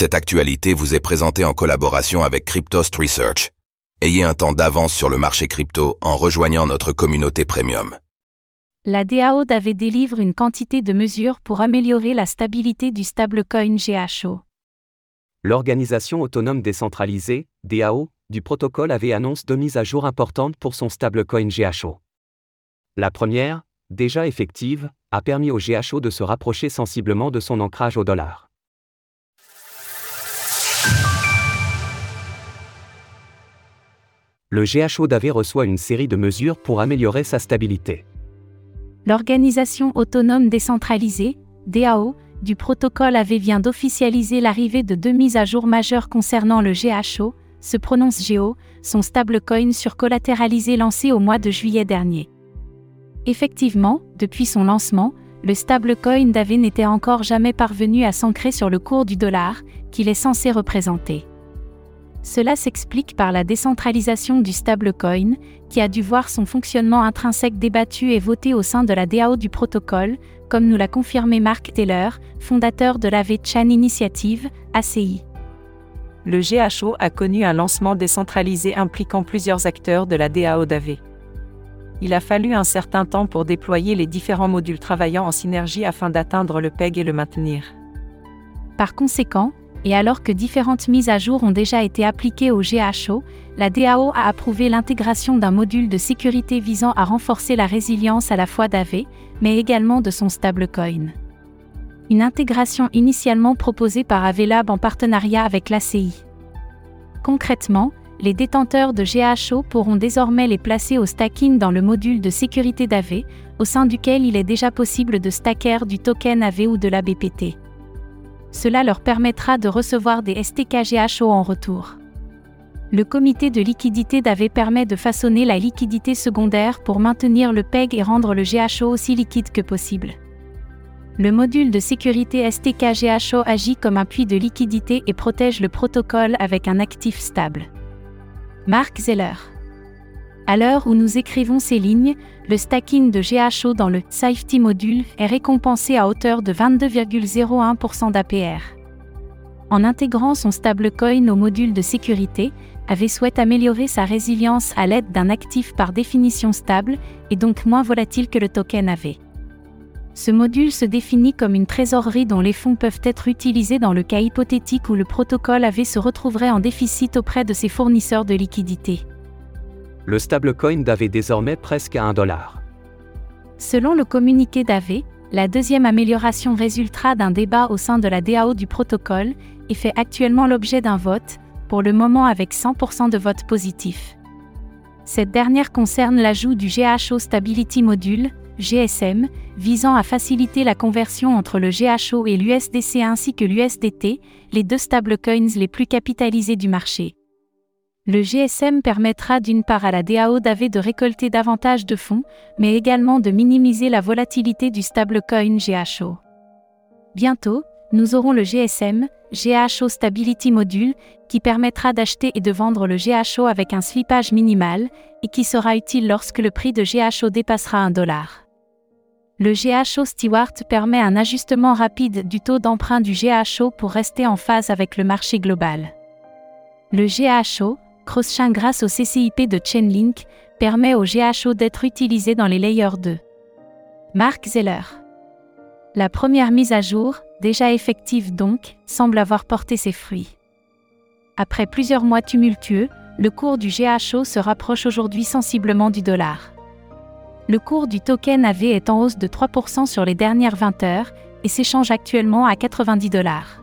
Cette actualité vous est présentée en collaboration avec Cryptost Research. Ayez un temps d'avance sur le marché crypto en rejoignant notre communauté premium. La DAO d'AV délivre une quantité de mesures pour améliorer la stabilité du stablecoin GHO. L'organisation autonome décentralisée, DAO, du protocole avait annonce deux mises à jour importantes pour son stablecoin GHO. La première, déjà effective, a permis au GHO de se rapprocher sensiblement de son ancrage au dollar. Le GHO d'AV reçoit une série de mesures pour améliorer sa stabilité. L'organisation autonome décentralisée, DAO, du protocole AV vient d'officialiser l'arrivée de deux mises à jour majeures concernant le GHO, se prononce GEO, son stablecoin surcollatéralisé lancé au mois de juillet dernier. Effectivement, depuis son lancement, le stablecoin d'AV n'était encore jamais parvenu à s'ancrer sur le cours du dollar, qu'il est censé représenter. Cela s'explique par la décentralisation du stablecoin, qui a dû voir son fonctionnement intrinsèque débattu et voté au sein de la DAO du protocole, comme nous l'a confirmé Mark Taylor, fondateur de la V-Chain Initiative, ACI. Le GHO a connu un lancement décentralisé impliquant plusieurs acteurs de la DAO d'AV. Il a fallu un certain temps pour déployer les différents modules travaillant en synergie afin d'atteindre le PEG et le maintenir. Par conséquent, et alors que différentes mises à jour ont déjà été appliquées au GHO, la DAO a approuvé l'intégration d'un module de sécurité visant à renforcer la résilience à la fois d'AV, mais également de son stablecoin. Une intégration initialement proposée par Avelab en partenariat avec l'ACI. Concrètement, les détenteurs de GHO pourront désormais les placer au stacking dans le module de sécurité d'AV, au sein duquel il est déjà possible de stacker du token AV ou de la BPT. Cela leur permettra de recevoir des STK-GHO en retour. Le comité de liquidité d'AV permet de façonner la liquidité secondaire pour maintenir le PEG et rendre le GHO aussi liquide que possible. Le module de sécurité STK-GHO agit comme un puits de liquidité et protège le protocole avec un actif stable. Mark Zeller à l'heure où nous écrivons ces lignes, le stacking de GHO dans le Safety Module est récompensé à hauteur de 22,01% d'APR. En intégrant son stablecoin au module de sécurité, AV souhaite améliorer sa résilience à l'aide d'un actif par définition stable et donc moins volatile que le token AV. Ce module se définit comme une trésorerie dont les fonds peuvent être utilisés dans le cas hypothétique où le protocole AV se retrouverait en déficit auprès de ses fournisseurs de liquidités le stablecoin d'AV désormais presque à 1 dollar. Selon le communiqué d'AV, la deuxième amélioration résultera d'un débat au sein de la DAO du protocole et fait actuellement l'objet d'un vote, pour le moment avec 100% de votes positifs. Cette dernière concerne l'ajout du GHO Stability Module, GSM, visant à faciliter la conversion entre le GHO et l'USDC ainsi que l'USDT, les deux stablecoins les plus capitalisés du marché. Le GSM permettra d'une part à la DAO d'AV de récolter davantage de fonds, mais également de minimiser la volatilité du stablecoin GHO. Bientôt, nous aurons le GSM, GHO Stability Module, qui permettra d'acheter et de vendre le GHO avec un slippage minimal, et qui sera utile lorsque le prix de GHO dépassera un dollar. Le GHO Steward permet un ajustement rapide du taux d'emprunt du GHO pour rester en phase avec le marché global. Le GHO, Crosschain grâce au CCIP de Chainlink, permet au GHO d'être utilisé dans les layers 2. Mark Zeller. La première mise à jour, déjà effective donc, semble avoir porté ses fruits. Après plusieurs mois tumultueux, le cours du GHO se rapproche aujourd'hui sensiblement du dollar. Le cours du token AV est en hausse de 3% sur les dernières 20 heures et s'échange actuellement à 90 dollars.